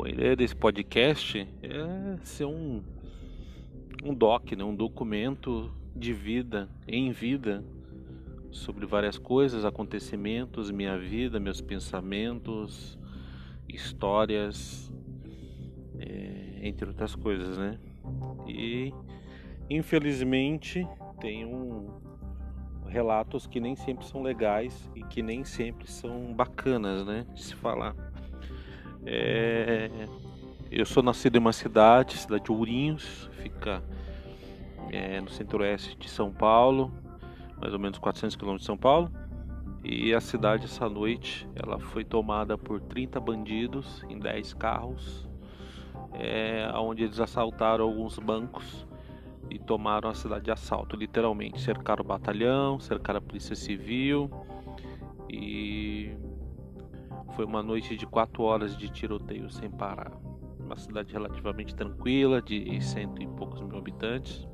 Bom, a ideia desse podcast é ser um, um doc, né? um documento de vida, em vida, sobre várias coisas, acontecimentos, minha vida, meus pensamentos, histórias, é, entre outras coisas, né? E infelizmente tem um relatos que nem sempre são legais e que nem sempre são bacanas, né, de se falar. É, eu sou nascido em uma cidade, cidade de Ourinhos, fica é, no centro-oeste de São Paulo, mais ou menos 400 quilômetros de São Paulo. E a cidade essa noite ela foi tomada por 30 bandidos em 10 carros, é, onde eles assaltaram alguns bancos e tomaram a cidade de assalto, literalmente. Cercaram o batalhão, cercaram a polícia civil e foi uma noite de 4 horas de tiroteio sem parar. Uma cidade relativamente tranquila, de cento e poucos mil habitantes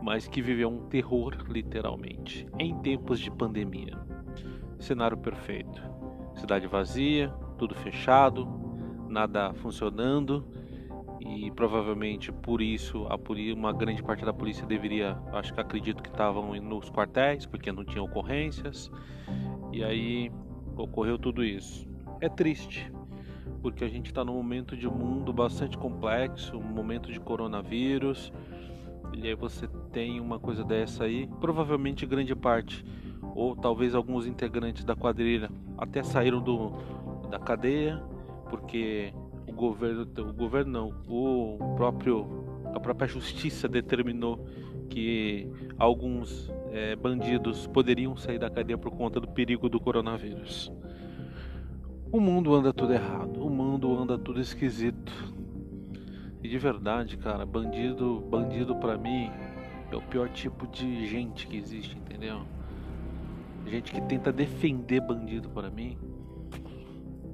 mas que viveu um terror literalmente em tempos de pandemia. Cenário perfeito. Cidade vazia, tudo fechado, nada funcionando e provavelmente por isso a uma grande parte da polícia deveria, acho que acredito que estavam nos quartéis porque não tinha ocorrências e aí ocorreu tudo isso. É triste porque a gente está num momento de um mundo bastante complexo, um momento de coronavírus e aí você tem uma coisa dessa aí, provavelmente grande parte, ou talvez alguns integrantes da quadrilha até saíram do, da cadeia, porque o governo, o governo não, o próprio, a própria justiça determinou que alguns é, bandidos poderiam sair da cadeia por conta do perigo do coronavírus. O mundo anda tudo errado, o mundo anda tudo esquisito. E de verdade, cara, bandido, bandido para mim é o pior tipo de gente que existe, entendeu? Gente que tenta defender bandido para mim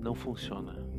não funciona.